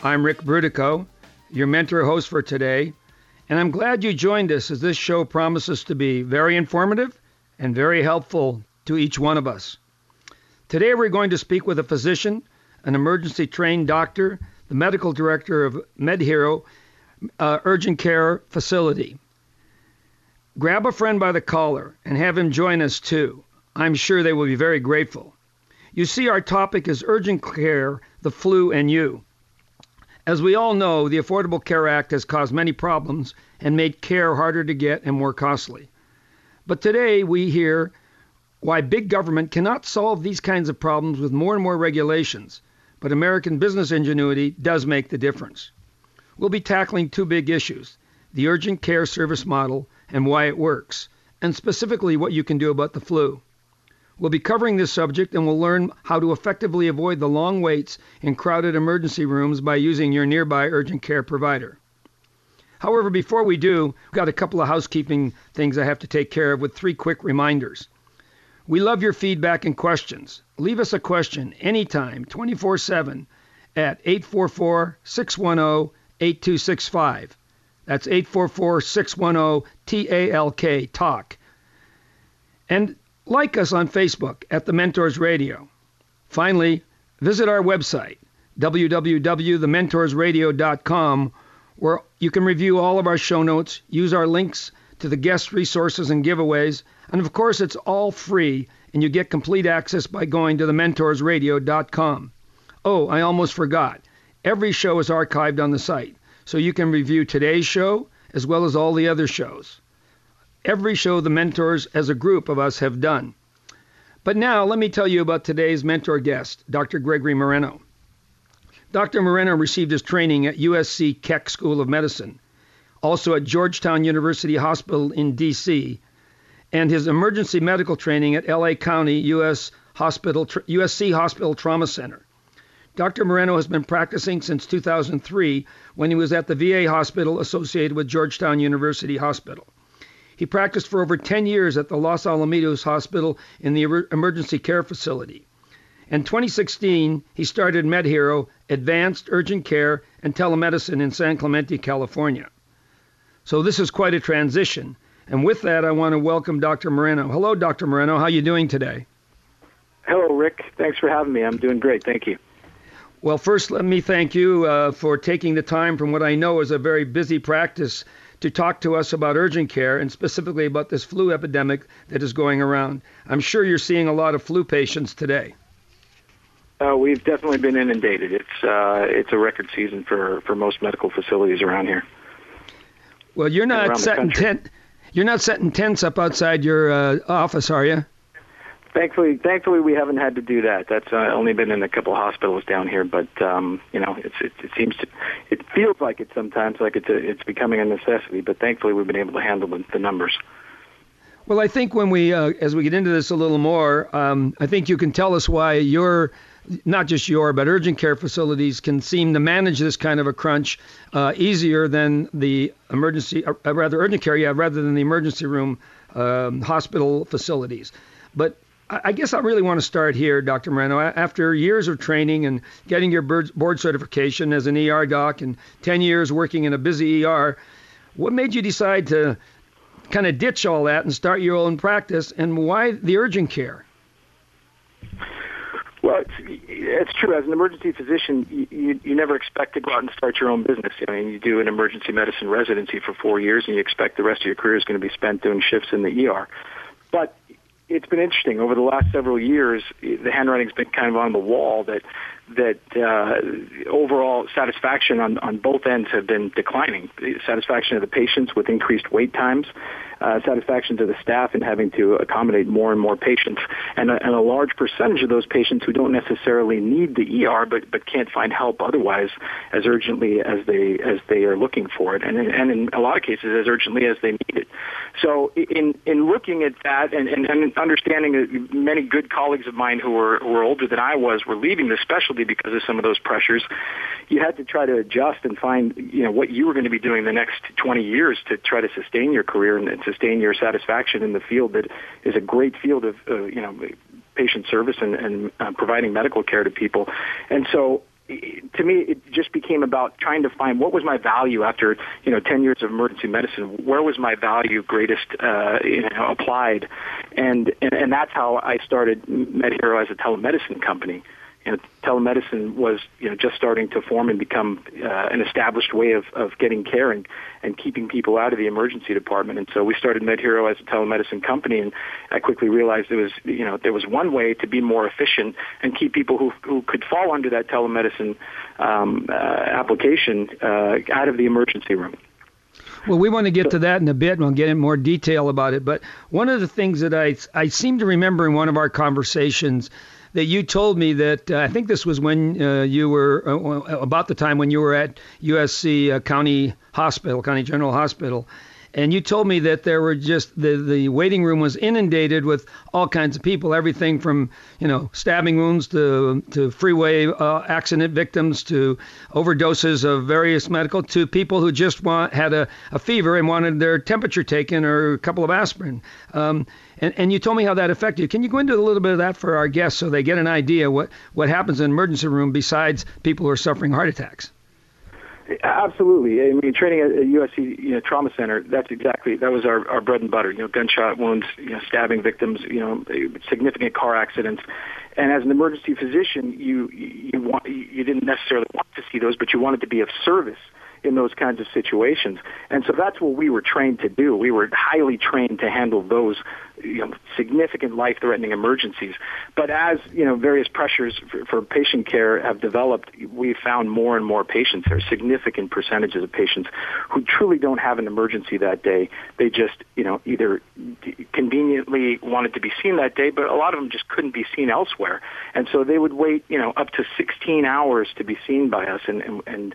I'm Ric Brutocao, your mentor host for today, and I'm glad you joined us as this show promises to be very informative and very helpful to each one of us. Today, we're going to speak with a physician, an emergency trained doctor, the medical director of MedHero uh, Urgent Care Facility. Grab a friend by the collar and have him join us too. I'm sure they will be very grateful. You see, our topic is urgent care, the flu, and you. As we all know, the Affordable Care Act has caused many problems and made care harder to get and more costly. But today we hear why big government cannot solve these kinds of problems with more and more regulations, but American business ingenuity does make the difference. We'll be tackling two big issues the urgent care service model and why it works, and specifically what you can do about the flu. We'll be covering this subject and we'll learn how to effectively avoid the long waits in crowded emergency rooms by using your nearby urgent care provider. However, before we do, we've got a couple of housekeeping things I have to take care of with three quick reminders. We love your feedback and questions. Leave us a question anytime, 24 7, at 844 610 8265. That's 844 610 TALK, talk. And like us on Facebook at The Mentors Radio. Finally, visit our website, www.thementorsradio.com, where you can review all of our show notes, use our links to the guest resources and giveaways, and of course, it's all free, and you get complete access by going to thementorsradio.com. Oh, I almost forgot. Every show is archived on the site so you can review today's show as well as all the other shows. Every show the mentors as a group of us have done. But now let me tell you about today's mentor guest, Dr. Gregory Moreno. Dr. Moreno received his training at USC Keck School of Medicine, also at Georgetown University Hospital in D.C., and his emergency medical training at LA County USC Hospital, USC Hospital Trauma Center. Dr. Moreno has been practicing since 2003 when he was at the VA hospital associated with Georgetown University Hospital. He practiced for over 10 years at the Los Alamitos Hospital in the emergency care facility. In 2016, he started MedHero Advanced Urgent Care and Telemedicine in San Clemente, California. So this is quite a transition. And with that, I want to welcome Dr. Moreno. Hello, Dr. Moreno. How are you doing today? Hello, Ric. Thanks for having me. I'm doing great. Thank you. Well, first, let me thank you uh, for taking the time from what I know is a very busy practice to talk to us about urgent care and specifically about this flu epidemic that is going around. I'm sure you're seeing a lot of flu patients today. Uh, we've definitely been inundated. It's uh, it's a record season for, for most medical facilities around here. Well, you're not setting tent. You're not setting tents up outside your uh, office, are you? Thankfully, thankfully, we haven't had to do that. That's uh, only been in a couple hospitals down here, but um, you know, it's, it, it seems to, it feels like it sometimes, like it's a, it's becoming a necessity. But thankfully, we've been able to handle the, the numbers. Well, I think when we, uh, as we get into this a little more, um, I think you can tell us why your, not just your, but urgent care facilities can seem to manage this kind of a crunch uh, easier than the emergency, uh, rather urgent care, yeah, rather than the emergency room um, hospital facilities. But I guess I really want to start here, Dr. Moreno. After years of training and getting your board certification as an ER doc and 10 years working in a busy ER, what made you decide to kind of ditch all that and start your own practice, and why the urgent care? Well, it's, it's true. As an emergency physician, you, you, you never expect to go out and start your own business. I mean, you do an emergency medicine residency for four years, and you expect the rest of your career is going to be spent doing shifts in the ER. But it's been interesting over the last several years. The handwriting's been kind of on the wall that that uh, overall satisfaction on, on both ends have been declining. Satisfaction of the patients with increased wait times, uh, satisfaction to the staff in having to accommodate more and more patients, and a, and a large percentage of those patients who don't necessarily need the ER but but can't find help otherwise as urgently as they as they are looking for it, and and in a lot of cases as urgently as they need it. So in in looking at that and, and, and understanding that many good colleagues of mine who were who were older than I was were leaving the specialty because of some of those pressures, you had to try to adjust and find you know what you were going to be doing the next 20 years to try to sustain your career and, and sustain your satisfaction in the field that is a great field of uh, you know patient service and, and uh, providing medical care to people. And so to me, it just became about trying to find what was my value after you know ten years of emergency medicine. Where was my value greatest uh, you know, applied, and, and and that's how I started MedHero as a telemedicine company you know, telemedicine was you know just starting to form and become uh, an established way of, of getting care and, and keeping people out of the emergency department. And so we started MedHero as a telemedicine company, and I quickly realized there was you know there was one way to be more efficient and keep people who who could fall under that telemedicine um, uh, application uh, out of the emergency room. Well, we want to get to that in a bit, and we'll get in more detail about it. But one of the things that I I seem to remember in one of our conversations that you told me that uh, I think this was when uh, you were uh, about the time when you were at USC uh, County Hospital, County General Hospital, and you told me that there were just the the waiting room was inundated with all kinds of people, everything from you know stabbing wounds to to freeway uh, accident victims to overdoses of various medical to people who just want had a, a fever and wanted their temperature taken or a couple of aspirin. Um, and, and you told me how that affected you. Can you go into a little bit of that for our guests so they get an idea what, what happens in emergency room besides people who are suffering heart attacks? Absolutely. I mean, training at a USC you know, Trauma Center, that's exactly, that was our, our bread and butter, you know, gunshot wounds, you know, stabbing victims, you know, significant car accidents. And as an emergency physician, you, you, want, you didn't necessarily want to see those, but you wanted to be of service in those kinds of situations. And so that's what we were trained to do. We were highly trained to handle those you know, significant life-threatening emergencies. But as you know, various pressures for, for patient care have developed, we've found more and more patients. There are significant percentages of patients who truly don't have an emergency that day. They just, you know, either conveniently wanted to be seen that day, but a lot of them just couldn't be seen elsewhere, and so they would wait, you know, up to 16 hours to be seen by us, and and, and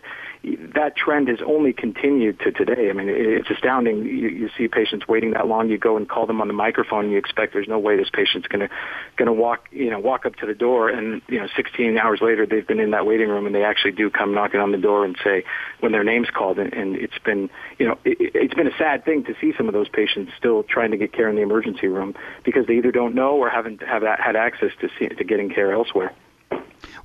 that trend has only continued to today. I mean, it's astounding. You, you see patients waiting that long. You go and call them on the microphone. And you expect there's no way this patient's going to going to walk you know walk up to the door, and you know 16 hours later they've been in that waiting room, and they actually do come knocking on the door and say when their name's called. And, and it's been you know it, it's been a sad thing to see some of those patients still trying to get care in the emergency room because they either don't know or haven't have had access to see, to getting care elsewhere.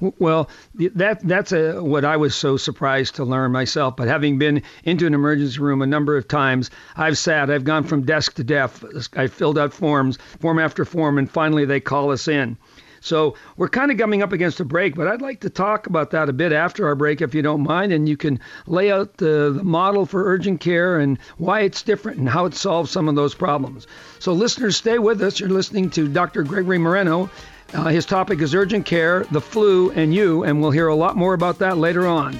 Well, that that's a, what I was so surprised to learn myself. But having been into an emergency room a number of times, I've sat, I've gone from desk to desk, I filled out forms, form after form, and finally they call us in. So we're kind of coming up against a break, but I'd like to talk about that a bit after our break, if you don't mind, and you can lay out the, the model for urgent care and why it's different and how it solves some of those problems. So listeners, stay with us. You're listening to Dr. Gregory Moreno uh, his topic is urgent care, the flu, and you, and we'll hear a lot more about that later on.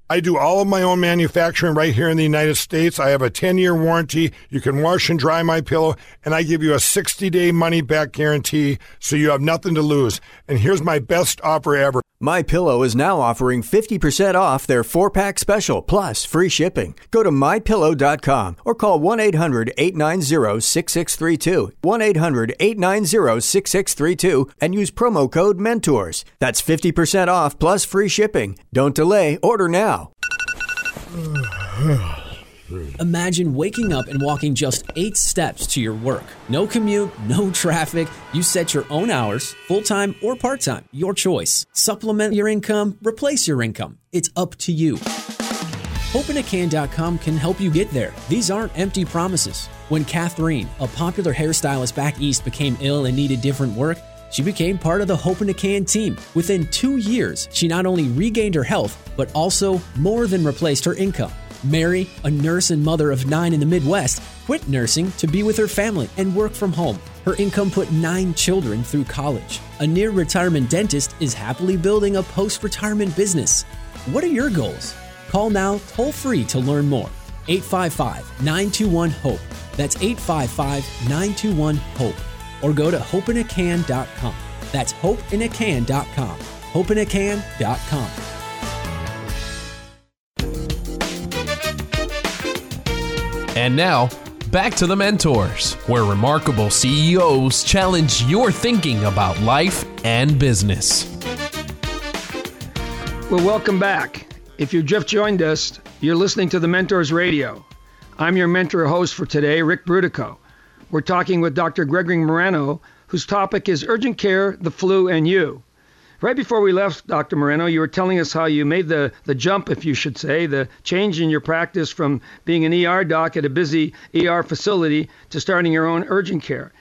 I do all of my own manufacturing right here in the United States. I have a 10-year warranty. You can wash and dry my pillow and I give you a 60-day money back guarantee so you have nothing to lose. And here's my best offer ever. My Pillow is now offering 50% off their 4-pack special plus free shipping. Go to mypillow.com or call 1-800-890-6632. 1-800-890-6632 and use promo code MENTORS. That's 50% off plus free shipping. Don't delay, order now. Imagine waking up and walking just eight steps to your work. No commute, no traffic. You set your own hours, full time or part time, your choice. Supplement your income, replace your income. It's up to you. HopeInACan.com can help you get there. These aren't empty promises. When Catherine, a popular hairstylist back east, became ill and needed different work, she became part of the Hope in a Can team. Within two years, she not only regained her health, but also more than replaced her income. Mary, a nurse and mother of nine in the Midwest, quit nursing to be with her family and work from home. Her income put nine children through college. A near retirement dentist is happily building a post retirement business. What are your goals? Call now toll free to learn more. 855 921 HOPE. That's 855 921 HOPE. Or go to hopeinacan.com. That's hopeinacan.com. Hopeinacan.com. And now, back to the mentors, where remarkable CEOs challenge your thinking about life and business. Well, welcome back. If you just joined us, you're listening to the Mentors Radio. I'm your mentor host for today, Ric Brutocao. We're talking with Dr. Gregory Moreno, whose topic is urgent care, the flu, and you. Right before we left, Dr. Moreno, you were telling us how you made the, the jump, if you should say, the change in your practice from being an ER doc at a busy ER facility to starting your own urgent care.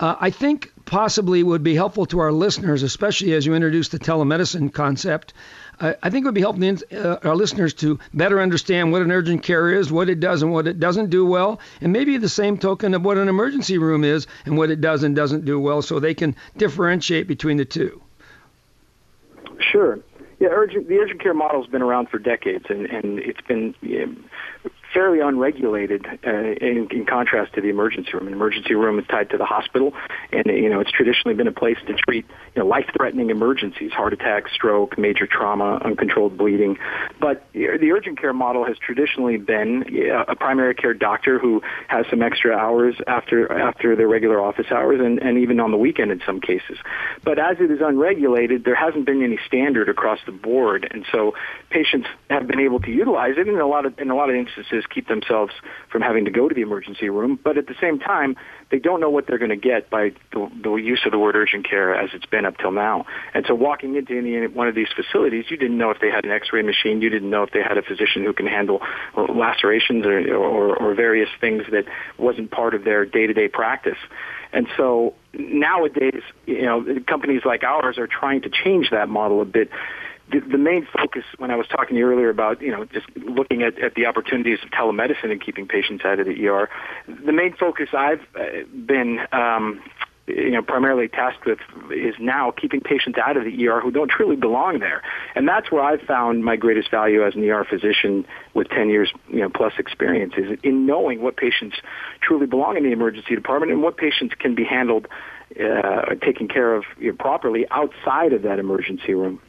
Uh, I think possibly would be helpful to our listeners, especially as you introduce the telemedicine concept. Uh, I think it would be helpful uh, our listeners to better understand what an urgent care is, what it does and what it doesn't do well, and maybe the same token of what an emergency room is and what it does and doesn't do well, so they can differentiate between the two. Sure. Yeah, urgent, the urgent care model has been around for decades, and, and it's been you know, fairly unregulated uh, in, in contrast to the emergency room. An emergency room is tied to the hospital, and you know it's traditionally been a place to treat you know life-threatening emergencies, heart attack, stroke, major trauma, uncontrolled bleeding. But the urgent care model has traditionally been a primary care doctor who has some extra hours after after their regular office hours, and, and even on the weekend in some cases. But as it is unregulated, there hasn't been any standard across the board, and so patients have been able to utilize it in a lot of in a lot of instances keep themselves from having to go to the emergency room. But at the same time, they don't know what they're going to get by the, the use of the word urgent care as it's been up till now. And so walking into any one of these facilities, you didn't know if they had an X-ray machine. You didn't know if they had a physician who can handle uh, lacerations or, or, or various things that wasn't part of their day-to-day practice. And so nowadays, you know, companies like ours are trying to change that model a bit the, the main focus when I was talking to you earlier about you know just looking at, at the opportunities of telemedicine and keeping patients out of the ER, the main focus I've uh, been um, you know primarily tasked with is now keeping patients out of the ER who don't truly belong there, and that's where I've found my greatest value as an ER physician with 10 years you know plus experience is in knowing what patients truly belong in the emergency department and what patients can be handled uh, taken care of you know, properly outside of that emergency room.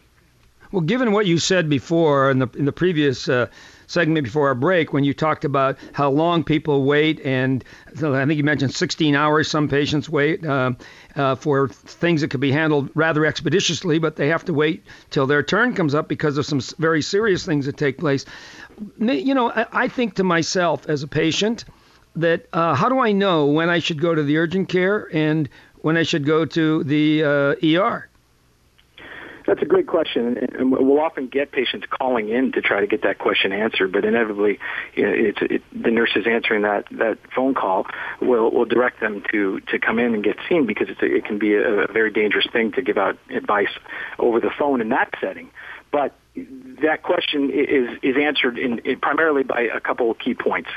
Well, given what you said before in the in the previous uh, segment before our break, when you talked about how long people wait, and I think you mentioned 16 hours some patients wait uh, uh, for things that could be handled rather expeditiously, but they have to wait till their turn comes up because of some very serious things that take place. You know, I, I think to myself as a patient that uh, how do I know when I should go to the urgent care and when I should go to the ER? That's a great question, and we'll often get patients calling in to try to get that question answered. But inevitably, you know, it's it, the nurses answering that that phone call will will direct them to to come in and get seen because it's a, it can be a, a very dangerous thing to give out advice over the phone in that setting. But that question is is answered in, in, primarily by a couple of key points.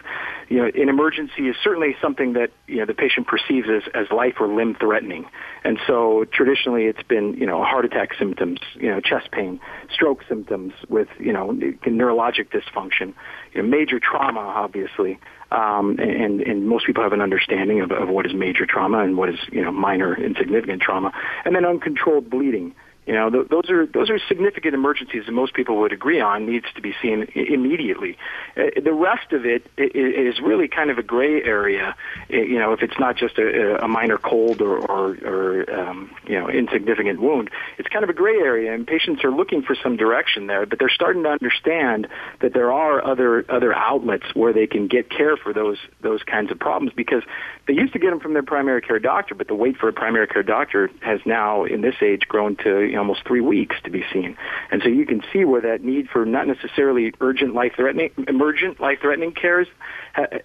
You know, an emergency is certainly something that you know the patient perceives as, as life or limb threatening, and so traditionally it's been you know heart attack symptoms, you know chest pain, stroke symptoms with you know neurologic dysfunction, you know major trauma obviously, um, and, and most people have an understanding of, of what is major trauma and what is you know minor insignificant trauma, and then uncontrolled bleeding. You know, th- those are those are significant emergencies that most people would agree on needs to be seen I- immediately. Uh, the rest of it is really kind of a gray area. you know, if it's not just a, a minor cold or, or, or um, you know, insignificant wound, it's kind of a gray area, and patients are looking for some direction there. But they're starting to understand that there are other other outlets where they can get care for those those kinds of problems because they used to get them from their primary care doctor, but the wait for a primary care doctor has now, in this age, grown to almost three weeks to be seen. And so you can see where that need for not necessarily urgent life-threatening, emergent life-threatening care is,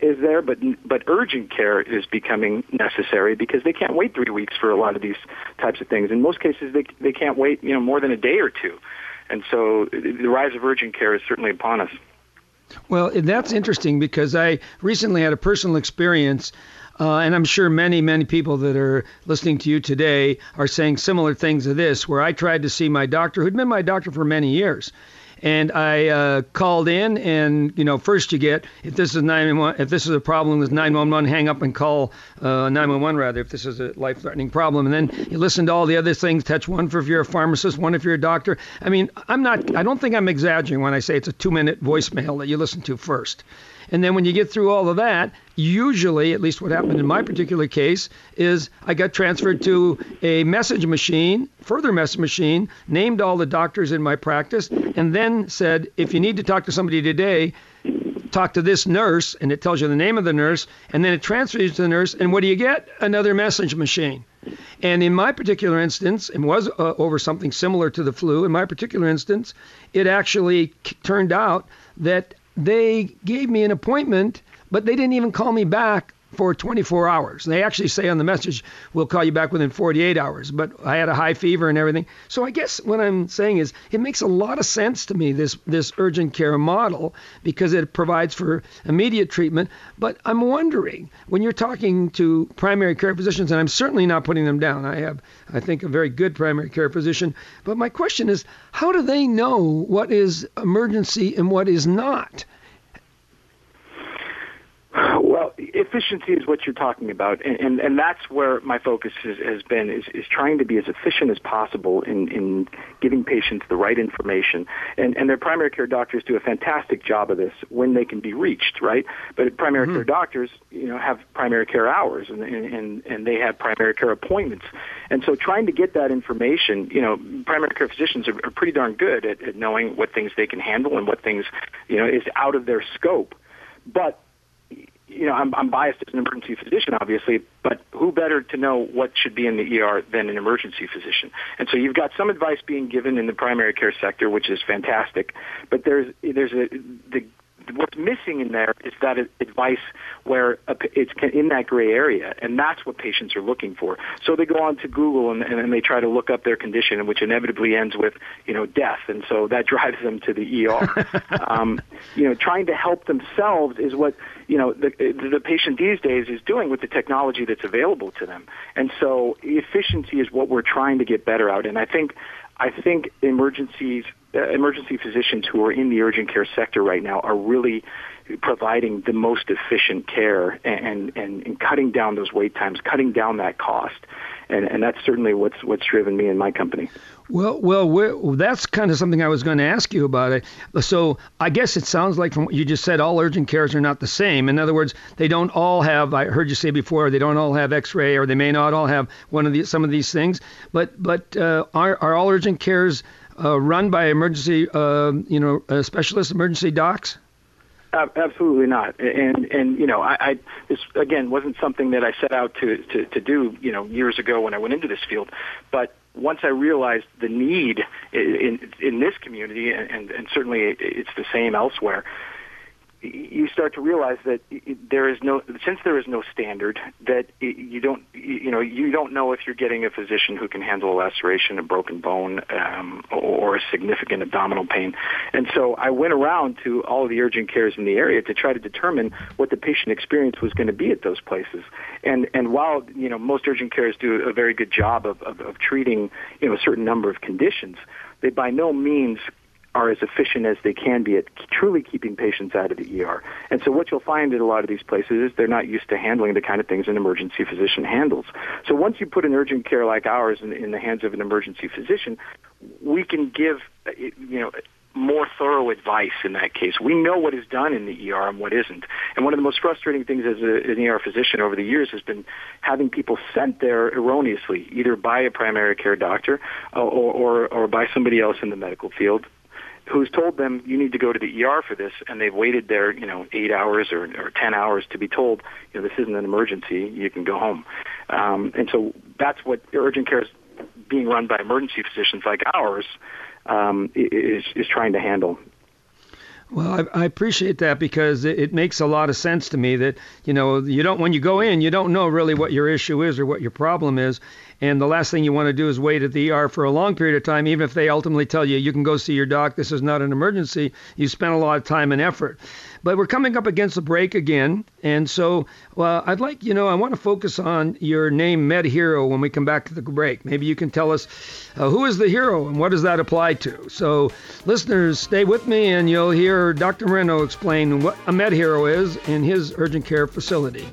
is there, but but urgent care is becoming necessary because they can't wait three weeks for a lot of these types of things. In most cases, they they can't wait you know more than a day or two, and so the rise of urgent care is certainly upon us. Well, that's interesting because I recently had a personal experience. Uh, and I'm sure many, many people that are listening to you today are saying similar things to this, where I tried to see my doctor, who'd been my doctor for many years and I uh, called in, and you know, first you get if this is 911, if this is a problem with 911, hang up and call uh, 911 rather if this is a life-threatening problem, and then you listen to all the other things. Touch one for if you're a pharmacist, one if you're a doctor. I mean, I'm not, I don't think I'm exaggerating when I say it's a two-minute voicemail that you listen to first. And then when you get through all of that, usually, at least what happened in my particular case, is I got transferred to a message machine, further message machine, named all the doctors in my practice, and then said, if you need to talk to somebody today, talk to this nurse, and it tells you the name of the nurse, and then it transfers you to the nurse, and what do you get? Another message machine. And in my particular instance, it was uh, over something similar to the flu. In my particular instance, it actually turned out that they gave me an appointment, but they didn't even call me back for 24 hours. They actually say on the message, we'll call you back within 48 hours, but I had a high fever and everything. So I guess what I'm saying is it makes a lot of sense to me, this, this urgent care model, because it provides for immediate treatment. But I'm wondering, when you're talking to primary care physicians, and I'm certainly not putting them down, I have, I think, a very good primary care physician, but my question is, how do they know what is emergency and what is not? Well, efficiency is what you're talking about, and, and, and that's where my focus has, has been, is, is trying to be as efficient as possible in, in giving patients the right information. And, and their primary care doctors do a fantastic job of this when they can be reached, right? But primary mm-hmm. care doctors, you know, have primary care hours, and, and, and they have primary care appointments. And so trying to get that information, you know, primary care physicians are, are pretty darn good at, at knowing what things they can handle and what things, you know, is out of their scope. But you know, I'm, I'm biased as an emergency physician, obviously, but who better to know what should be in the ER than an emergency physician? And so you've got some advice being given in the primary care sector, which is fantastic, but there's there's a the what's missing in there is that advice where it's in that gray area, and that's what patients are looking for. So they go on to Google and, and they try to look up their condition, which inevitably ends with you know death, and so that drives them to the ER. um, you know, trying to help themselves is what you know the the patient these days is doing with the technology that's available to them, and so efficiency is what we're trying to get better at, and I think I think emergencies, emergency physicians who are in the urgent care sector right now are really providing the most efficient care and, and, and cutting down those wait times, cutting down that cost. And, and that's certainly what's what's driven me in my company. Well, well, that's kind of something I was going to ask you about. So I guess it sounds like from what you just said, all urgent cares are not the same. In other words, they don't all have. I heard you say before, they don't all have X-ray, or they may not all have one of these, some of these things. But but uh, are are all urgent cares uh, run by emergency, uh, you know, uh, specialist emergency docs? Absolutely not. And and you know, I, I this again wasn't something that I set out to, to to do you know years ago when I went into this field, but once I realized the need in in this community, and, and certainly it's the same elsewhere, you start to realize that there is no since there is no standard that you don't you know you don't know if you're getting a physician who can handle a laceration, a broken bone, um, or a significant abdominal pain. And so I went around to all the urgent cares in the area to try to determine what the patient experience was going to be at those places. And and while you know most urgent cares do a very good job of, of, of treating you know a certain number of conditions, they by no means are as efficient as they can be at truly keeping patients out of the ER. And so what you'll find at a lot of these places is they're not used to handling the kind of things an emergency physician handles. So once you put an urgent care like ours in, in the hands of an emergency physician, we can give, you know, more thorough advice in that case. We know what is done in the ER and what isn't. And one of the most frustrating things as, a, an ER physician over the years has been having people sent there erroneously, either by a primary care doctor or, or, or by somebody else in the medical field who's told them you need to go to the ER for this, and they've waited there, you know, eight hours or, or ten hours to be told, you know, this isn't an emergency, you can go home. Um, and so that's what urgent care is being run by emergency physicians like ours um, is is trying to handle. Well, I, I, appreciate that because it, it, makes a lot of sense to me that you know you don't when you go in you don't know really what your issue is or what your problem is, and the last thing you want to do is wait at the ER for a long period of time, even if they ultimately tell you you can go see your doc. This is not an emergency. You spent a lot of time and effort. But we're coming up against the break again, and so well, I'd like you know I want to focus on your name Med Hero when we come back to the break. Maybe you can tell us uh, who is the hero and what does that apply to. So listeners, stay with me and you'll hear Dr. Moreno explain what a Med Hero is in his urgent care facility.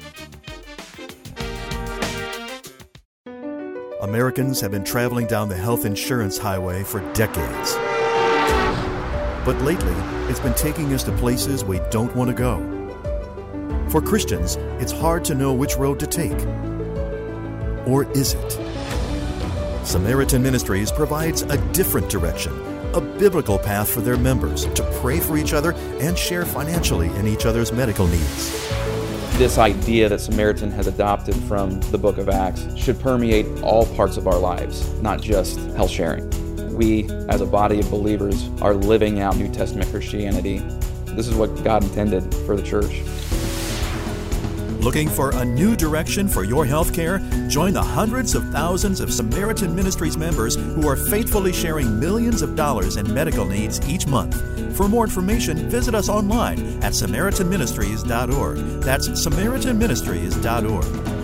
Americans have been traveling down the health insurance highway for decades. But lately, it's been taking us to places we don't want to go. For Christians, it's hard to know which road to take. Or is it? Samaritan Ministries provides a different direction, a biblical path for their members to pray for each other and share financially in each other's medical needs. This idea that Samaritan has adopted from the book of Acts should permeate all parts of our lives, not just health sharing we, as a body of believers, are living out New Testament Christianity. This is what God intended for the church. Looking for a new direction for your health care? Join the hundreds of thousands of Samaritan Ministries members who are faithfully sharing millions of dollars in medical needs each month. For more information, visit us online at SamaritanMinistries.org. That's SamaritanMinistries.org.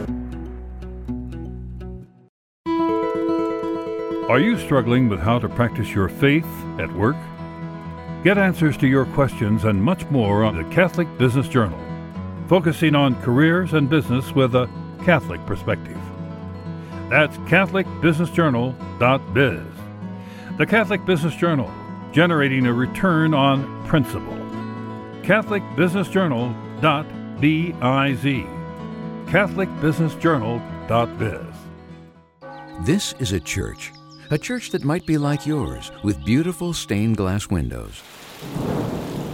Are you struggling with how to practice your faith at work? Get answers to your questions and much more on the Catholic Business Journal, focusing on careers and business with a Catholic perspective. That's CatholicBusinessJournal.biz. The Catholic Business Journal, generating a return on principle. CatholicBusinessJournal.biz. CatholicBusinessJournal.biz. This is a church a church that might be like yours, with beautiful stained glass windows.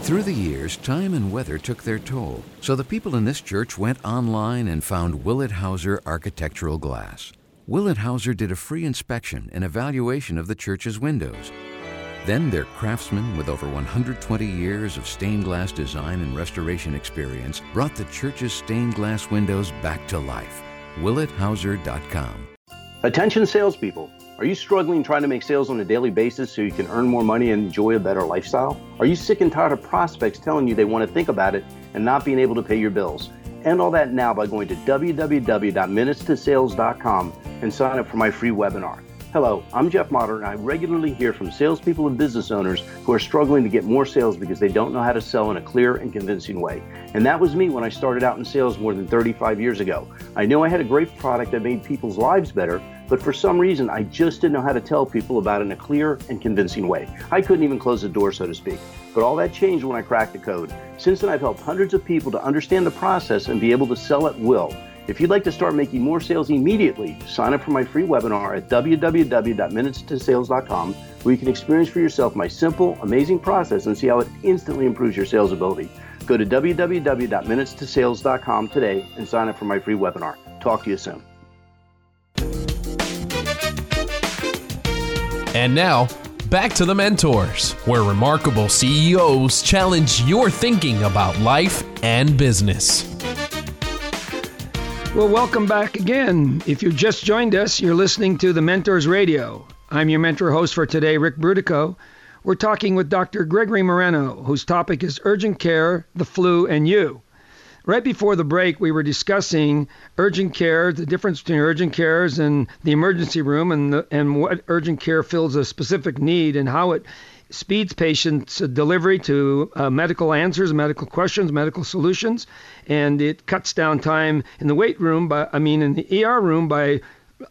Through the years, time and weather took their toll, so the people in this church went online and found Willet Hauser Architectural Glass. Willet Hauser did a free inspection and evaluation of the church's windows. Then their craftsmen with over 120 years of stained glass design and restoration experience brought the church's stained glass windows back to life. WilletHauser.com. Attention salespeople. Are you struggling trying to make sales on a daily basis so you can earn more money and enjoy a better lifestyle? Are you sick and tired of prospects telling you they want to think about it and not being able to pay your bills? End all that now by going to www.minutestosales.com and sign up for my free webinar. Hello, I'm Jeff Motter, and I regularly hear from salespeople and business owners who are struggling to get more sales because they don't know how to sell in a clear and convincing way. And that was me when I started out in sales more than 35 years ago. I knew I had a great product that made people's lives better, but for some reason, I just didn't know how to tell people about it in a clear and convincing way. I couldn't even close the door, so to speak. But all that changed when I cracked the code. Since then, I've helped hundreds of people to understand the process and be able to sell at will. If you'd like to start making more sales immediately, sign up for my free webinar at www.minutestosales.com where you can experience for yourself my simple, amazing process and see how it instantly improves your sales ability. Go to www.minutestosales.com today and sign up for my free webinar. Talk to you soon. And now, back to the mentors, where remarkable CEOs challenge your thinking about life and business. Well, welcome back again. If you just joined us, you're listening to the Mentors Radio. I'm your mentor host for today, Ric Brutocao. We're talking with Dr. Gregory Moreno, whose topic is urgent care, the flu, and you. Right before the break, we were discussing urgent care, the difference between urgent cares and the emergency room, and the, and what urgent care fills a specific need, and how it speeds patients' delivery to uh, medical answers, medical questions, medical solutions, and it cuts down time in the wait room by, I mean, in the ER room by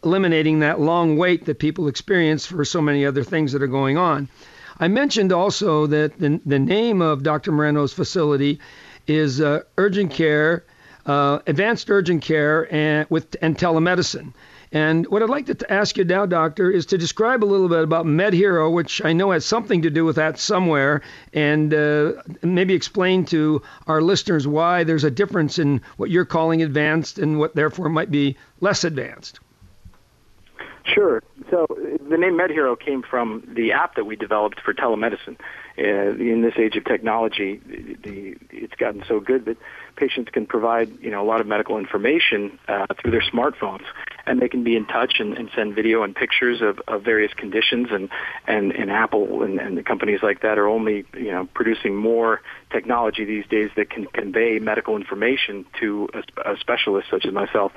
eliminating that long wait that people experience for so many other things that are going on. I mentioned also that the, the name of Dr. Moreno's facility is uh, Urgent Care, uh, Advanced Urgent Care, and with and telemedicine. And what I'd like to ask you now, Doctor, is to describe a little bit about MedHero, which I know has something to do with that somewhere, and uh, maybe explain to our listeners why there's a difference in what you're calling advanced and what therefore might be less advanced. Sure. So the name MedHero came from the app that we developed for telemedicine. Uh, in this age of technology, the, it's gotten so good that patients can provide you know a lot of medical information uh, through their smartphones, and they can be in touch and, and send video and pictures of, of various conditions. And and, and Apple and, and the companies like that are only you know producing more technology these days that can convey medical information to a, a specialist such as myself.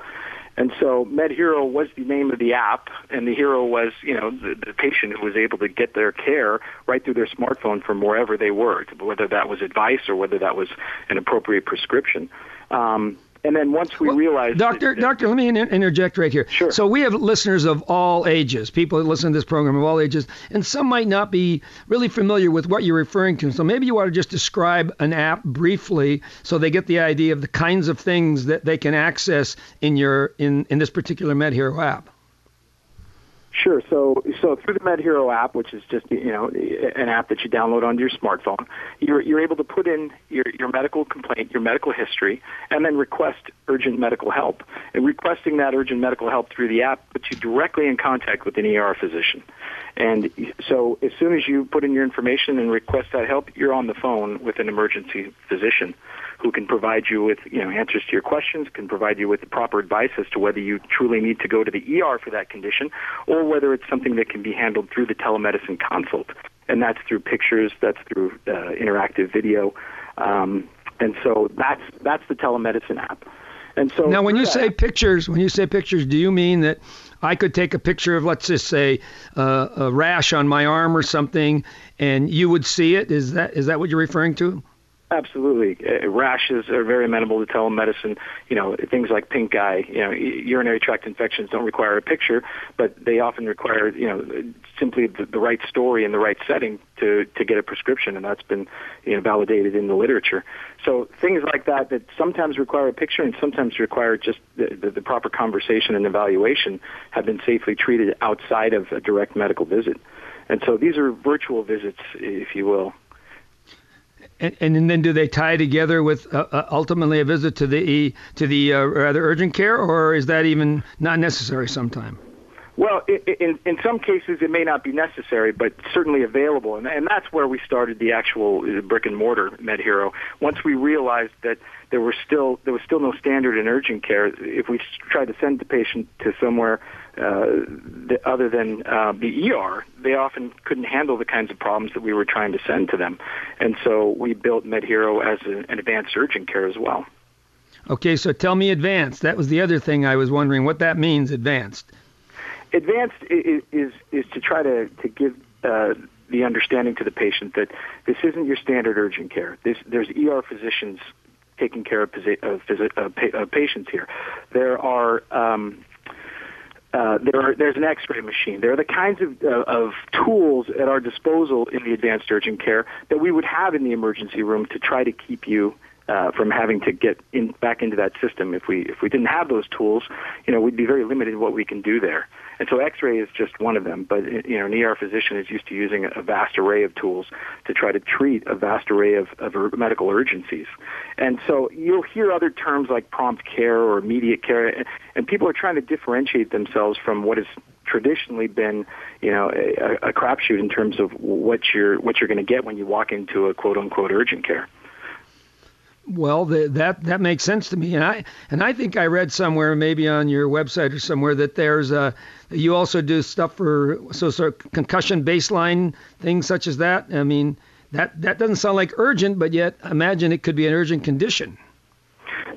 And so MedHero was the name of the app, and the hero was, you know, the, the patient who was able to get their care right through their smartphone from wherever they were, whether that was advice or whether that was an appropriate prescription. Um, and then once we well, realized, Doctor, that, Doctor, let me interject right here. Sure. So we have listeners of all ages, people that listen to this program of all ages, and some might not be really familiar with what you're referring to. So maybe you want to just describe an app briefly, so they get the idea of the kinds of things that they can access in your in in this particular MedHero app. Sure. So, so through the MedHero app, which is just you know an app that you download onto your smartphone, you're you're able to put in your your medical complaint, your medical history, and then request urgent medical help. And requesting that urgent medical help through the app puts you directly in contact with an ER physician. And so, as soon as you put in your information and request that help, you're on the phone with an emergency physician who can provide you with you know answers to your questions, can provide you with the proper advice as to whether you truly need to go to the ER for that condition, or whether it's something that can be handled through the telemedicine consult, and that's through pictures, that's through uh, interactive video, um, and so that's that's the telemedicine app. And so now, when you that, say pictures, when you say pictures, do you mean that I could take a picture of, let's just say, uh, a rash on my arm or something, and you would see it? Is that is that what you're referring to? Absolutely. Uh, rashes are very amenable to telemedicine. You know, things like pink eye, you know, urinary tract infections don't require a picture, but they often require, you know, simply the, the right story in the right setting to, to get a prescription, and that's been, you know, validated in the literature. So things like that that sometimes require a picture and sometimes require just the, the, the proper conversation and evaluation have been safely treated outside of a direct medical visit. And so these are virtual visits, if you will. And, and then do they tie together with uh, uh ultimately a visit to the to the uh, rather urgent care, or is that even not necessary sometime? Well, in, in some cases it may not be necessary, but certainly available, and, and that's where we started the actual uh, brick and mortar MedHero. Once we realized that there was still there was still no standard in urgent care, if we tried to send the patient to somewhere uh, the, other than uh, the ER, they often couldn't handle the kinds of problems that we were trying to send to them, and so we built MedHero as a, an advanced urgent care as well. Okay, so tell me advanced. That was the other thing I was wondering what that means, advanced advanced is is, is to try to to give uh, the understanding to the patient that this isn't your standard urgent care. This, there's ER physicians taking care of, of, of, of patients here. There are um, uh, there are, there's an X-ray machine. There are the kinds of, uh, of tools at our disposal in the advanced urgent care that we would have in the emergency room to try to keep you uh, from having to get in, back into that system. If we if we didn't have those tools, you know, we'd be very limited in what we can do there. And so X-ray is just one of them. But you know, an ER physician is used to using a vast array of tools to try to treat a vast array of, of medical urgencies. And so you'll hear other terms like prompt care or immediate care, and people are trying to differentiate themselves from what has traditionally been, you know, a, a crapshoot in terms of what you're what you're going to get when you walk into a quote unquote urgent care. Well, the, that that makes sense to me, and I and I think I read somewhere, maybe on your website or somewhere, that there's a you also do stuff for so sort of concussion baseline things such as that. I mean, that that doesn't sound like urgent, but yet imagine it could be an urgent condition.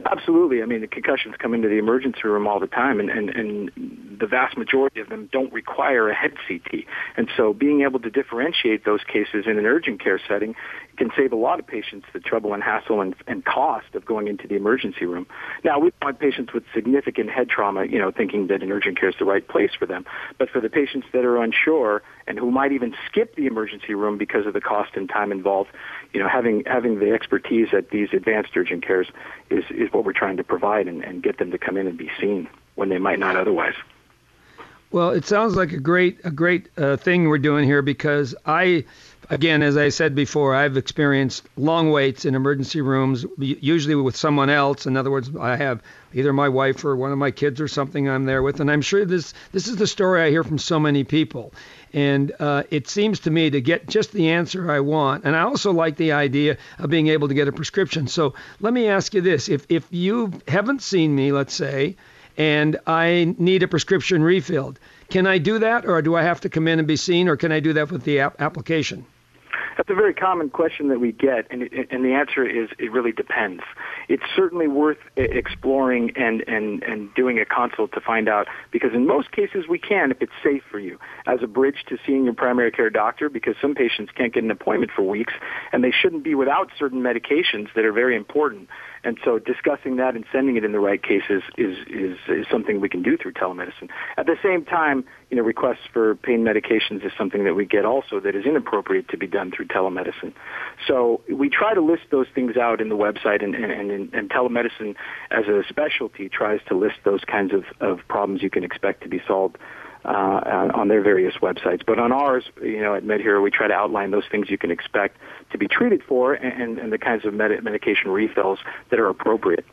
Absolutely. I mean, the concussions come into the emergency room all the time, and, and, and the vast majority of them don't require a head CT. And so being able to differentiate those cases in an urgent care setting can save a lot of patients the trouble and hassle and, and cost of going into the emergency room. Now, we want patients with significant head trauma, you know, thinking that an urgent care is the right place for them. But for the patients that are unsure and who might even skip the emergency room because of the cost and time involved, you know, having having the expertise at these advanced urgent cares is, is what we're trying to provide and, and get them to come in and be seen when they might not otherwise. Well, it sounds like a great a great uh, thing we're doing here because I again, as I said before, I've experienced long waits in emergency rooms, usually with someone else. In other words, I have either my wife or one of my kids or something I'm there with, and I'm sure this this is the story I hear from so many people. And uh, it seems to me to get just the answer I want, and I also like the idea of being able to get a prescription. So let me ask you this: if if you haven't seen me, let's say, and I need a prescription refilled, can I do that, or do I have to come in and be seen, or can I do that with the ap- application? That's a very common question that we get, and, and the answer is it really depends. It's certainly worth exploring and, and, and doing a consult to find out, because in most cases we can if it's safe for you, as a bridge to seeing your primary care doctor, because some patients can't get an appointment for weeks, and they shouldn't be without certain medications that are very important. And so discussing that and sending it in the right cases is, is, is something we can do through telemedicine. At the same time, you know, requests for pain medications is something that we get also that is inappropriate to be done through telemedicine. So we try to list those things out in the website and, and, and, and telemedicine as a specialty tries to list those kinds of, of problems you can expect to be solved uh, on their various websites. But on ours, you know, at MedHero, we try to outline those things you can expect to be treated for and, and the kinds of med- medication refills that are appropriate.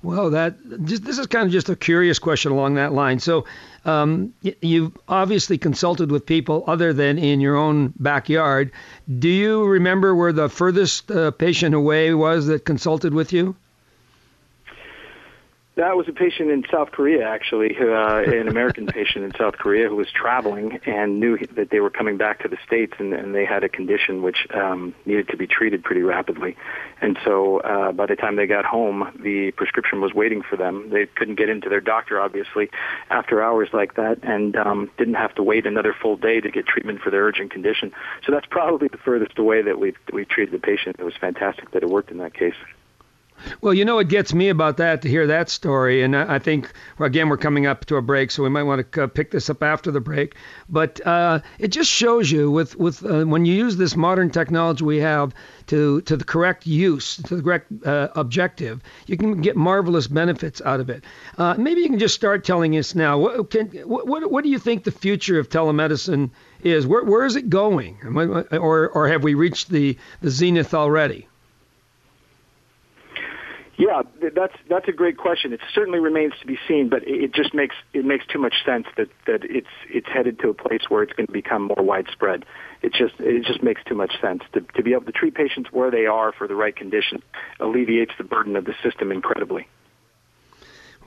Well, that just, this is kind of just a curious question along that line. So, um, you've obviously consulted with people other than in your own backyard. Do you remember where the furthest uh, patient away was that consulted with you? That was a patient in South Korea, actually, uh, an American patient in South Korea who was traveling and knew that they were coming back to the States and, and they had a condition which um, needed to be treated pretty rapidly. And so uh, by the time they got home, the prescription was waiting for them. They couldn't get into their doctor, obviously, after hours like that and um, didn't have to wait another full day to get treatment for their urgent condition. So that's probably the furthest away that we've, we've treated the patient. It was fantastic that it worked in that case. Well, you know what gets me about that to hear that story, and I think again we're coming up to a break, so we might want to pick this up after the break. But uh, it just shows you with with uh, when you use this modern technology we have to to the correct use, to the correct uh, objective, you can get marvelous benefits out of it. Uh, maybe you can just start telling us now. What, can, what, what what do you think the future of telemedicine is? Where where is it going, or or have we reached the the zenith already? Yeah, that's that's a great question. It certainly remains to be seen, but it just makes it makes too much sense that that it's it's headed to a place where it's going to become more widespread. It just it just makes too much sense to to be able to treat patients where they are for the right condition alleviates the burden of the system incredibly.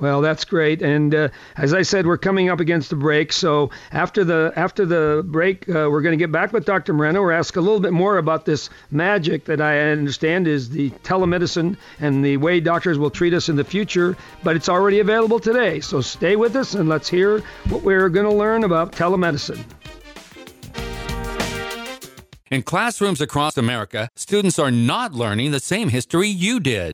Well, that's great. And uh, as I said, we're coming up against the break. So after the after the break, uh, we're going to get back with Dr. Moreno. We're ask a little bit more about this magic that I understand is the telemedicine and the way doctors will treat us in the future. But it's already available today. So stay with us and let's hear what we're going to learn about telemedicine. In classrooms across America, students are not learning the same history you did.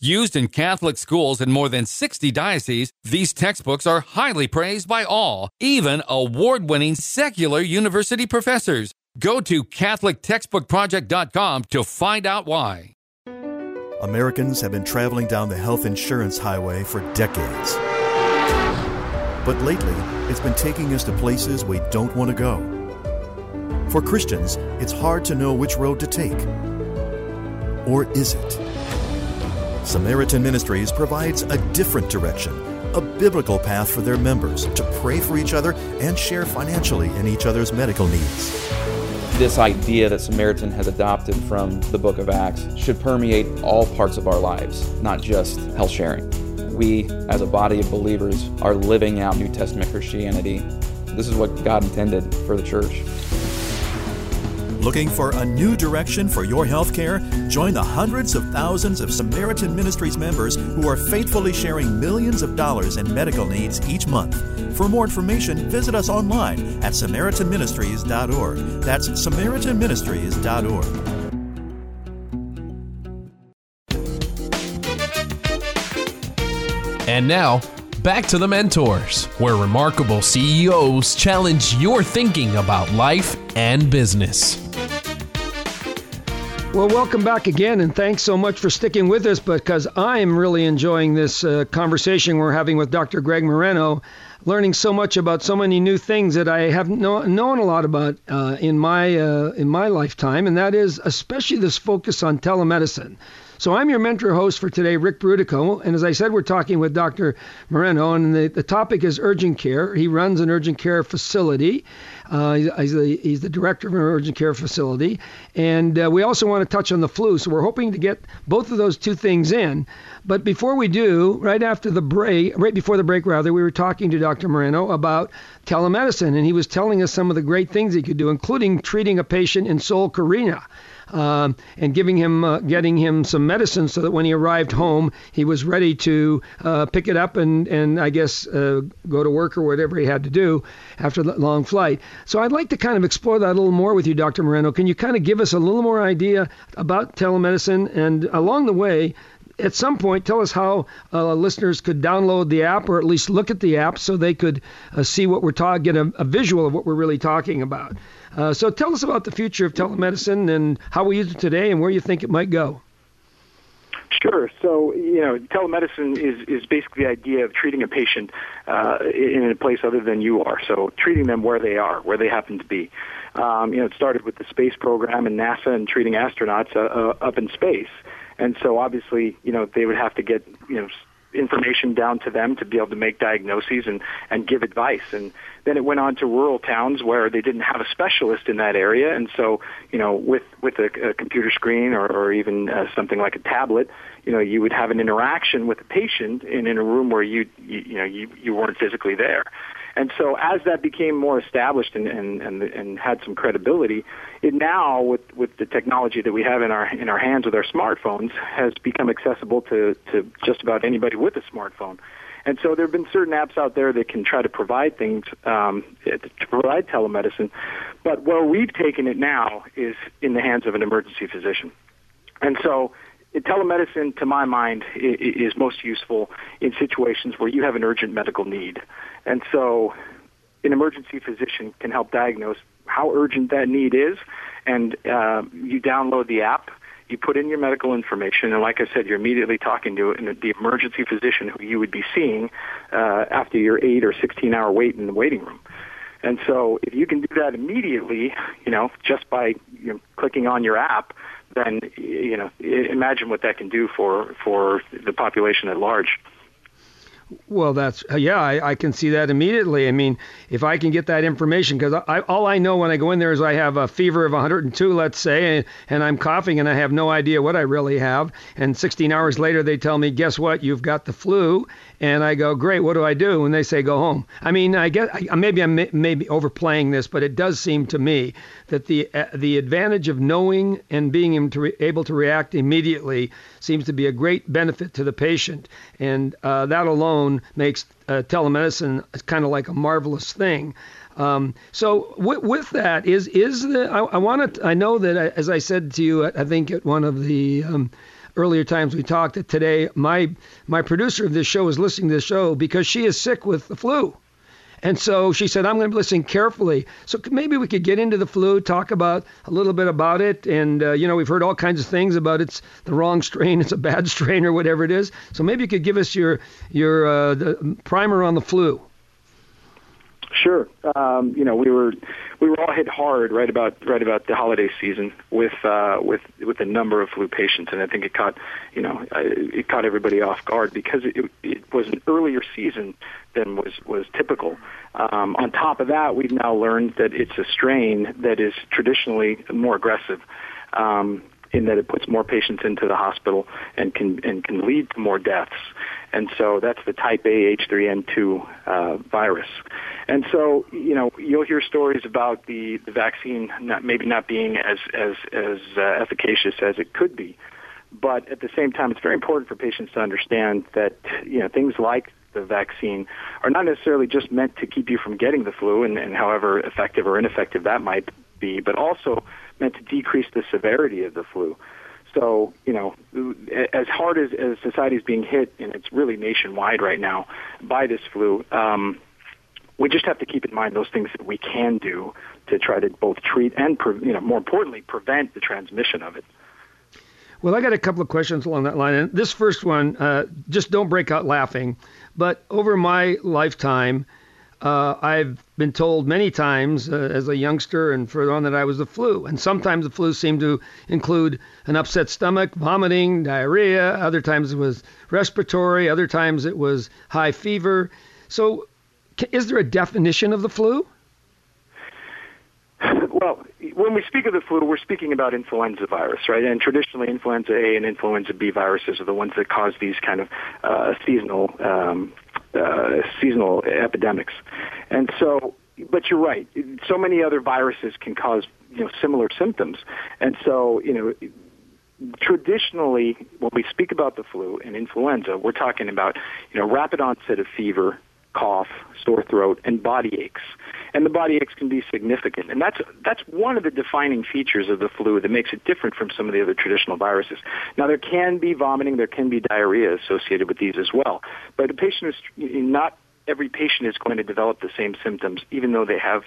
Used in Catholic schools in more than 60 dioceses, these textbooks are highly praised by all, even award winning secular university professors. Go to CatholicTextbookProject.com to find out why. Americans have been traveling down the health insurance highway for decades. But lately, it's been taking us to places we don't want to go. For Christians, it's hard to know which road to take. Or is it? Samaritan Ministries provides a different direction, a biblical path for their members to pray for each other and share financially in each other's medical needs. This idea that Samaritan has adopted from the book of Acts should permeate all parts of our lives, not just health sharing. We, as a body of believers, are living out New Testament Christianity. This is what God intended for the church. Looking for a new direction for your health care? Join the hundreds of thousands of Samaritan Ministries members who are faithfully sharing millions of dollars in medical needs each month. For more information, visit us online at SamaritanMinistries.org. That's SamaritanMinistries.org. And now, back to the mentors, where remarkable CEOs challenge your thinking about life and business. Well, welcome back again, and thanks so much for sticking with us because I'm really enjoying this uh, conversation we're having with Dr. Greg Moreno, learning so much about so many new things that I haven't know, known a lot about uh, in my uh, in my lifetime, and that is especially this focus on telemedicine. So I'm your mentor host for today, Ric Brutocao. And as I said, we're talking with Dr. Moreno, and the, the topic is urgent care. He runs an urgent care facility. Uh, he's, the, he's, the, director of an urgent care facility. And uh, we also want to touch on the flu. So we're hoping to get both of those two things in. But before we do, right after the break, right before the break, rather, we were talking to Dr. Moreno about telemedicine. And he was telling us some of the great things he could do, including treating a patient in Seoul, Korea um, and giving him, uh, getting him some medicine so that when he arrived home, he was ready to uh, pick it up and, and I guess uh, go to work or whatever he had to do after the long flight. So I'd like to kind of explore that a little more with you, Dr. Moreno. Can you kind of give us a little more idea about telemedicine and along the way, at some point, tell us how uh, listeners could download the app or at least look at the app so they could uh, see what we're talking, get a, a, visual of what we're really talking about. Uh, so tell us about the future of telemedicine and how we use it today and where you think it might go. Sure. So, you know, telemedicine is, is basically the idea of treating a patient uh, in a place other than you are. So, treating them where they are, where they happen to be. Um, you know, it started with the space program and NASA and treating astronauts uh, uh, up in space. And so, obviously, you know, they would have to get, you know, information down to them to be able to make diagnoses and, and give advice. And then it went on to rural towns where they didn't have a specialist in that area. And so, you know, with, with a, a computer screen or, or even uh, something like a tablet, you know, you would have an interaction with a patient in, in a room where you, you, you know, you, you weren't physically there. And so as that became more established and, and, and, and had some credibility, it now, with, with the technology that we have in our, in our hands with our smartphones, has become accessible to, to just about anybody with a smartphone. And so there have been certain apps out there that can try to provide things, um, to provide telemedicine. But where we've taken it now is in the hands of an emergency physician. And so telemedicine, to my mind, is most useful in situations where you have an urgent medical need. And so an emergency physician can help diagnose how urgent that need is, and uh, you download the app, you put in your medical information, and like I said, you're immediately talking to the emergency physician who you would be seeing uh, after your 8 or 16 hour wait in the waiting room. And so if you can do that immediately, you know, just by you know, clicking on your app, then you know imagine what that can do for for the population at large. Well, that's yeah, I, I, can see that immediately. I mean, if I can get that information, because I, all I know when I go in there is I have a fever of 102, let's say, and, and, I'm coughing and I have no idea what I really have. And 16 hours later, they tell me, guess what? You've got the flu. And I go, great. What do I do? And they say, go home. I mean, I guess I, maybe I'm maybe overplaying this, but it does seem to me that the uh, the advantage of knowing and being able to, react immediately seems to be a great benefit to the patient, and uh, that alone makes uh, telemedicine kind of like a marvelous thing. Um, so with, with, that is is the I, I want to I know that uh, as I said to you I think at one of the um, earlier times we talked that today my my producer of this show is listening to the show because she is sick with the flu. And so she said, I'm going to be listening carefully. So maybe we could get into the flu, talk about a little bit about it. And, uh, you know, we've heard all kinds of things about it's the wrong strain, it's a bad strain, or whatever it is. So maybe you could give us your, your uh, primer on the flu. Sure. Um, you know, we were we were all hit hard right about right about the holiday season with uh, with with the number of flu patients, and I think it caught you know it caught everybody off guard because it, it was an earlier season than was was typical. Um, on top of that, we've now learned that it's a strain that is traditionally more aggressive. Um, in that it puts more patients into the hospital and can and can lead to more deaths. And so that's the type A H3N2 uh, virus. And so, you know, you'll hear stories about the, the vaccine not, maybe not being as, as, as uh, efficacious as it could be. But at the same time, it's very important for patients to understand that, you know, things like the vaccine are not necessarily just meant to keep you from getting the flu and, and however effective or ineffective that might be, but also meant to decrease the severity of the flu. So, you know, as hard as, as society is being hit, and it's really nationwide right now, by this flu, um, we just have to keep in mind those things that we can do to try to both treat and, pre- you know, more importantly, prevent the transmission of it. Well, I got a couple of questions along that line. And this first one, uh, just don't break out laughing. But over my lifetime, uh, I've been told many times uh, as a youngster and further on that I was the flu. And sometimes the flu seemed to include an upset stomach, vomiting, diarrhea. Other times it was respiratory. Other times it was high fever. So, is there a definition of the flu? Well, when we speak of the flu, we're speaking about influenza virus, right? And traditionally, influenza A and influenza B viruses are the ones that cause these kind of uh, seasonal um, uh, seasonal epidemics. And so, but you're right. So many other viruses can cause you know similar symptoms, and so you know. Traditionally, when we speak about the flu and influenza, we're talking about you know rapid onset of fever, cough, sore throat, and body aches. And the body aches can be significant. And that's, that's one of the defining features of the flu that makes it different from some of the other traditional viruses. Now, there can be vomiting, there can be diarrhea associated with these as well. But a patient is not every patient is going to develop the same symptoms, even though they have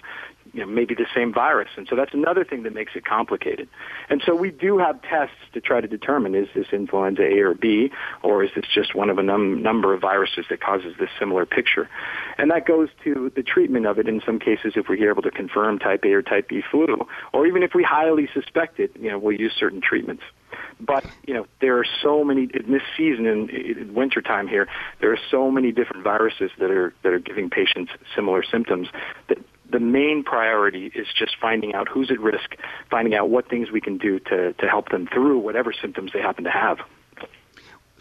you know, maybe the same virus. And so that's another thing that makes it complicated. And so we do have tests to try to determine is this influenza A or B, or is this just one of a num- number of viruses that causes this similar picture. And that goes to the treatment of it in some cases if we're able to confirm type A or type B flu, or even if we highly suspect it, you know, we'll use certain treatments. But you know, there are so many in this season in, in wintertime here. There are so many different viruses that are that are giving patients similar symptoms that the main priority is just finding out who's at risk, finding out what things we can do to, to help them through whatever symptoms they happen to have.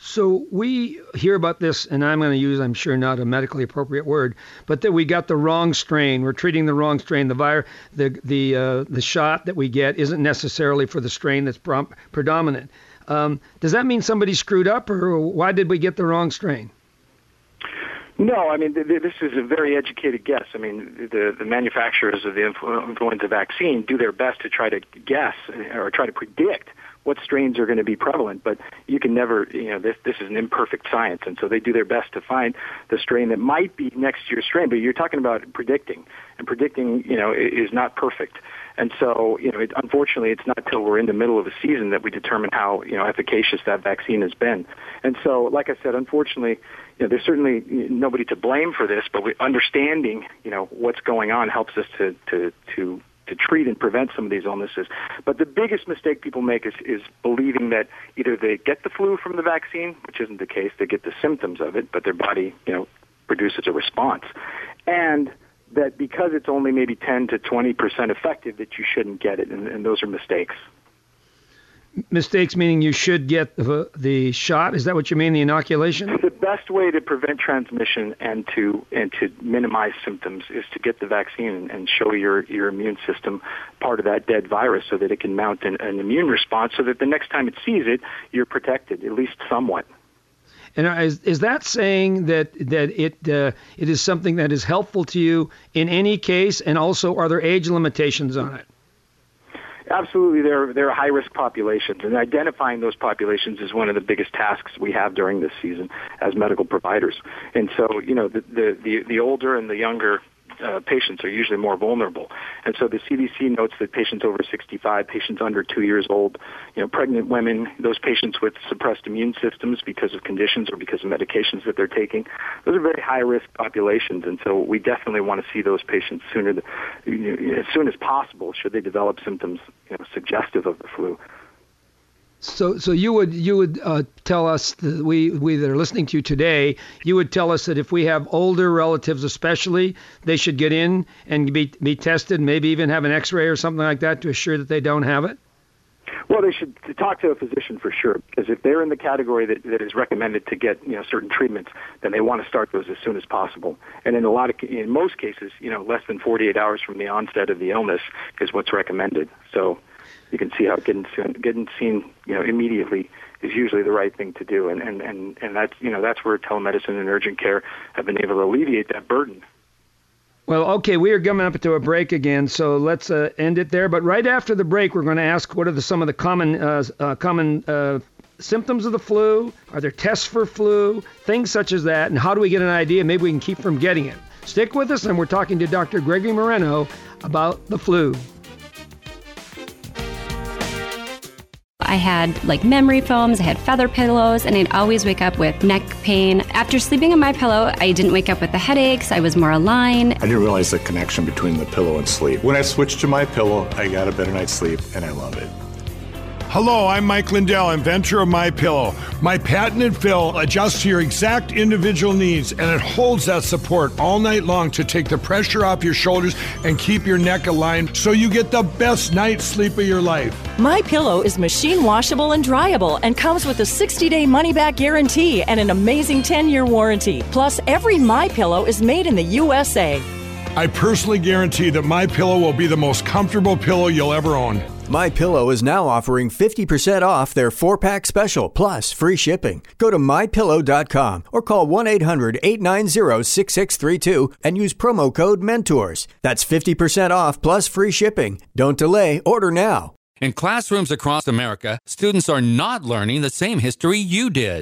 So we hear about this, and I'm going to use, I'm sure, not a medically appropriate word, but that we got the wrong strain. We're treating the wrong strain. The virus, the the uh, the shot that we get isn't necessarily for the strain that's prom- predominant. Um, does that mean somebody screwed up, or why did we get the wrong strain? No, I mean th- this is a very educated guess. I mean the the manufacturers of the influenza vaccine do their best to try to guess eh, or try to predict what strains are going to be prevalent, but you can never, you know, this this is an imperfect science, and so they do their best to find the strain that might be next year's strain. But you're talking about predicting, and predicting, you know, is not perfect. And so, you know, it, unfortunately, it's not until we're in the middle of a season that we determine how, you know, efficacious that vaccine has been. And so, like I said, unfortunately, you know, there's certainly nobody to blame for this, but we, understanding, you know, what's going on helps us to to to to treat and prevent some of these illnesses. But the biggest mistake people make is, is believing that either they get the flu from the vaccine, which isn't the case, they get the symptoms of it, but their body, you know, produces a response. And that because it's only maybe 10 to 20% effective that you shouldn't get it, and, and those are mistakes. Mistakes meaning you should get the, the shot? Is that what you mean the inoculation? The best way to prevent transmission and to and to minimize symptoms is to get the vaccine and show your your immune system part of that dead virus so that it can mount an, an immune response so that the next time it sees it you're protected at least somewhat and is, is that saying that that it uh, it is something that is helpful to you in any case, and also are there age limitations on it? Absolutely, there there are high risk populations, and identifying those populations is one of the biggest tasks we have during this season as medical providers. And so, you know, the the the, the older and the younger uh, patients are usually more vulnerable. And so the CDC notes that patients over 65, patients under two years old, you know, pregnant women, those patients with suppressed immune systems because of conditions or because of medications that they're taking, those are very high risk populations. And so we definitely want to see those patients sooner, you know, as soon as possible, should they develop symptoms you know, suggestive of the flu. So, so you would you would uh, tell us that we we that are listening to you today, you would tell us that if we have older relatives, especially, they should get in and be be tested, maybe even have an X-ray or something like that to assure that they don't have it. Well, they should talk to a physician for sure, because if they're in the category that, that is recommended to get you know certain treatments, then they want to start those as soon as possible. And in a lot of, in most cases, you know, less than 48 hours from the onset of the illness is what's recommended. So you can see how getting getting seen you know immediately is usually the right thing to do and and and and that's you know that's where telemedicine and urgent care have been able to alleviate that burden well, okay, we are coming up to a break again, so let's uh, end it there. But right after the break, we're going to ask what are the, some of the common uh, uh, common uh, symptoms of the flu? Are there tests for flu? Things such as that, and how do we get an idea? Maybe we can keep from getting it. Stick with us, and we're talking to Dr. Gregory Moreno about the flu. I had like memory foams, I had feather pillows, and I'd always wake up with neck pain. After sleeping on my pillow, I didn't wake up with the headaches. I was more aligned. I didn't realize the connection between the pillow and sleep. When I switched to my pillow, I got a better night's sleep, and I love it. Hello, I'm Mike Lindell, inventor of My Pillow. My patented fill adjusts to your exact individual needs, and it holds that support all night long to take the pressure off your shoulders and keep your neck aligned, so you get the best night's sleep of your life. My Pillow is machine washable and dryable, and comes with a 60-day money-back guarantee and an amazing 10-year warranty. Plus, every My Pillow is made in the USA. I personally guarantee that My Pillow will be the most comfortable pillow you'll ever own. My Pillow is now offering 50% off their 4-pack special plus free shipping. Go to mypillow.com or call 1-800-890-6632 and use promo code MENTORS. That's 50% off plus free shipping. Don't delay, order now. In classrooms across America, students are not learning the same history you did.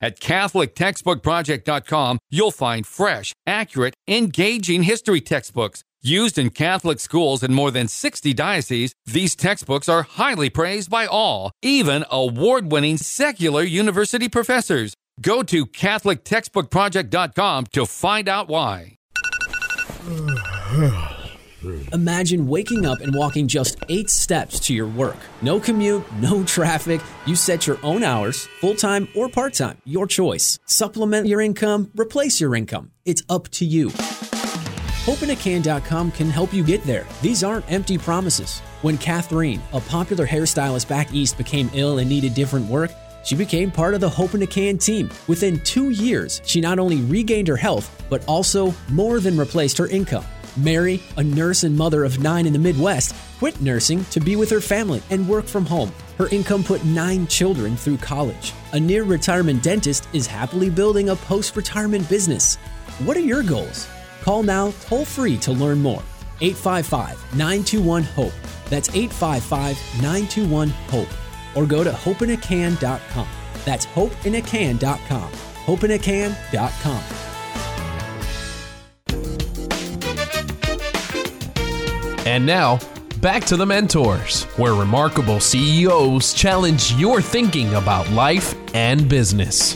At CatholicTextbookProject.com, you'll find fresh, accurate, engaging history textbooks Used in Catholic schools in more than 60 dioceses, these textbooks are highly praised by all, even award winning secular university professors. Go to CatholicTextbookProject.com to find out why. Imagine waking up and walking just eight steps to your work. No commute, no traffic. You set your own hours, full time or part time, your choice. Supplement your income, replace your income. It's up to you. HopeInACan.com can help you get there. These aren't empty promises. When Catherine, a popular hairstylist back east, became ill and needed different work, she became part of the Hope in a Can team. Within two years, she not only regained her health, but also more than replaced her income. Mary, a nurse and mother of nine in the Midwest, quit nursing to be with her family and work from home. Her income put nine children through college. A near retirement dentist is happily building a post retirement business. What are your goals? Call now toll free to learn more. 855 921 HOPE. That's 855 921 HOPE. Or go to hopeinacan.com. That's hopeinacan.com. Hopeinacan.com. And now, back to the mentors, where remarkable CEOs challenge your thinking about life and business.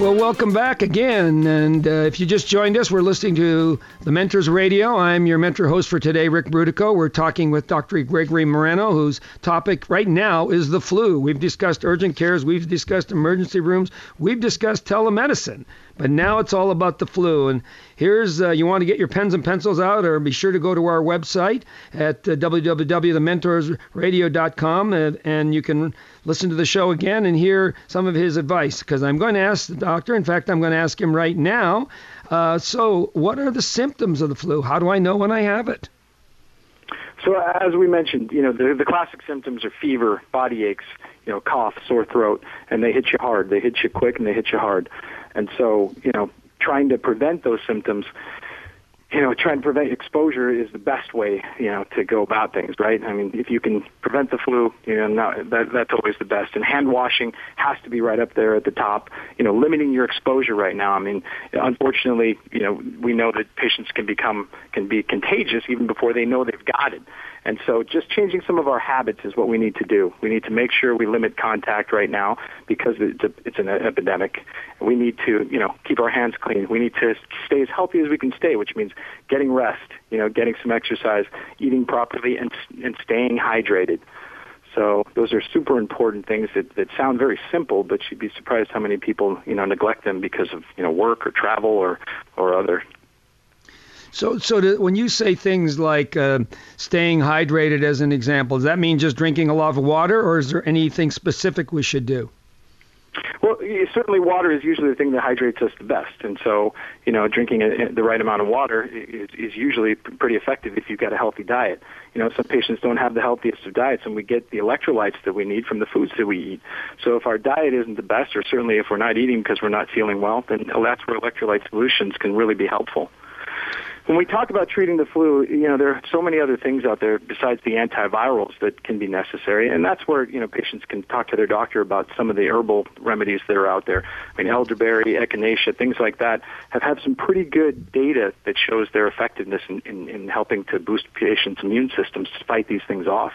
Well, welcome back again. And uh, if you just joined us, we're listening to the Mentors Radio. I'm your mentor host for today, Ric Brutocao. We're talking with Dr. Gregory Moreno, whose topic right now is the flu. We've discussed urgent cares, we've discussed emergency rooms, we've discussed telemedicine. But now it's all about the flu. And here's uh, you want to get your pens and pencils out, or be sure to go to our website at uh, www.thementorsradio.com, and, and you can listen to the show again and hear some of his advice because I'm going to ask the doctor. In fact, I'm going to ask him right now. Uh, so, what are the symptoms of the flu? How do I know when I have it? So, as we mentioned, you know, the, the classic symptoms are fever, body aches, you know, cough, sore throat, and they hit you hard. They hit you quick and they hit you hard. And so, you know, trying to prevent those symptoms you know, trying to prevent exposure is the best way, you know, to go about things, right? I mean, if you can prevent the flu, you know, that, that's always the best. And hand washing has to be right up there at the top. You know, limiting your exposure right now. I mean, unfortunately, you know, we know that patients can become can be contagious even before they know they've got it. And so just changing some of our habits is what we need to do. We need to make sure we limit contact right now because it's, a, it's an epidemic. We need to, you know, keep our hands clean. We need to stay as healthy as we can stay, which means getting rest, you know, getting some exercise, eating properly, and, and staying hydrated. So those are super important things that, that sound very simple, but you'd be surprised how many people, you know, neglect them because of, you know, work or travel or, or other so, so to, when you say things like uh, staying hydrated, as an example, does that mean just drinking a lot of water, or is there anything specific we should do? Well, certainly water is usually the thing that hydrates us the best, and so you know, drinking a, the right amount of water is, is usually pretty effective if you've got a healthy diet. You know, some patients don't have the healthiest of diets, and we get the electrolytes that we need from the foods that we eat. So if our diet isn't the best, or certainly if we're not eating because we're not feeling well, then that's where electrolyte solutions can really be helpful when we talk about treating the flu, you know, there are so many other things out there besides the antivirals that can be necessary, and that's where you know patients can talk to their doctor about some of the herbal remedies that are out there. I mean, elderberry, echinacea, things like that have had some pretty good data that shows their effectiveness in, in, in helping to boost patients' immune systems to fight these things off.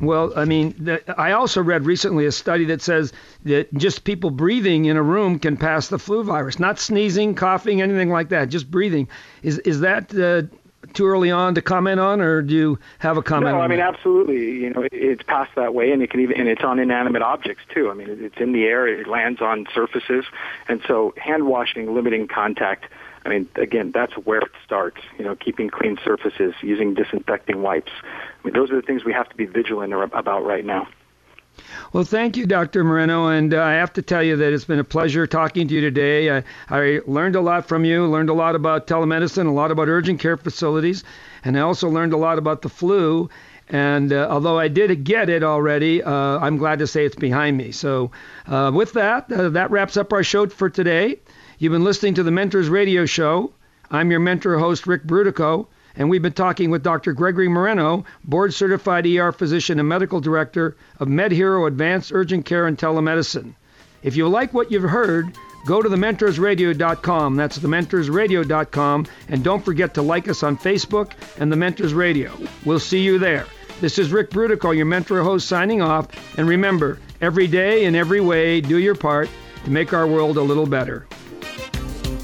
Well, I mean, I also read recently a study that says that just people breathing in a room can pass the flu virus, not sneezing, coughing, anything like that, just breathing. Is is that uh, too early on to comment on, or do you have a comment? No, I mean that? absolutely. You know, it's passed that way, and it can even and it's on inanimate objects too. I mean, it's in the air, it lands on surfaces, and so hand washing, limiting contact I mean, again, that's where it starts. You know, keeping clean surfaces, using disinfecting wipes. I mean, those are the things we have to be vigilant about right now. Well, thank you, Dr. Moreno. And uh, I have to tell you that it's been a pleasure talking to you today. I, I learned a lot from you, learned a lot about telemedicine, a lot about urgent care facilities, and I also learned a lot about the flu. And uh, although I did get it already, uh, I'm glad to say it's behind me. So, uh, with that, uh, that wraps up our show for today. You've been listening to the Mentors Radio Show. I'm your mentor host, Ric Brutocao, and we've been talking with Dr. Gregory Moreno, board certified ER physician and medical director of MedHero Advanced Urgent Care and Telemedicine. If you like what you've heard, go to thementorsradio.com. That's thementorsradio.com. And don't forget to like us on Facebook and The Mentors Radio. We'll see you there. This is Ric Brutocao, your mentor host, signing off. And remember, every day in every way, do your part to make our world a little better.